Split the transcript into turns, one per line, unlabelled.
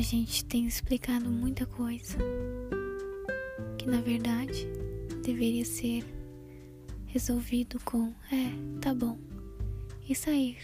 a gente tem explicado muita coisa que na verdade deveria ser resolvido com é, tá bom, e sair.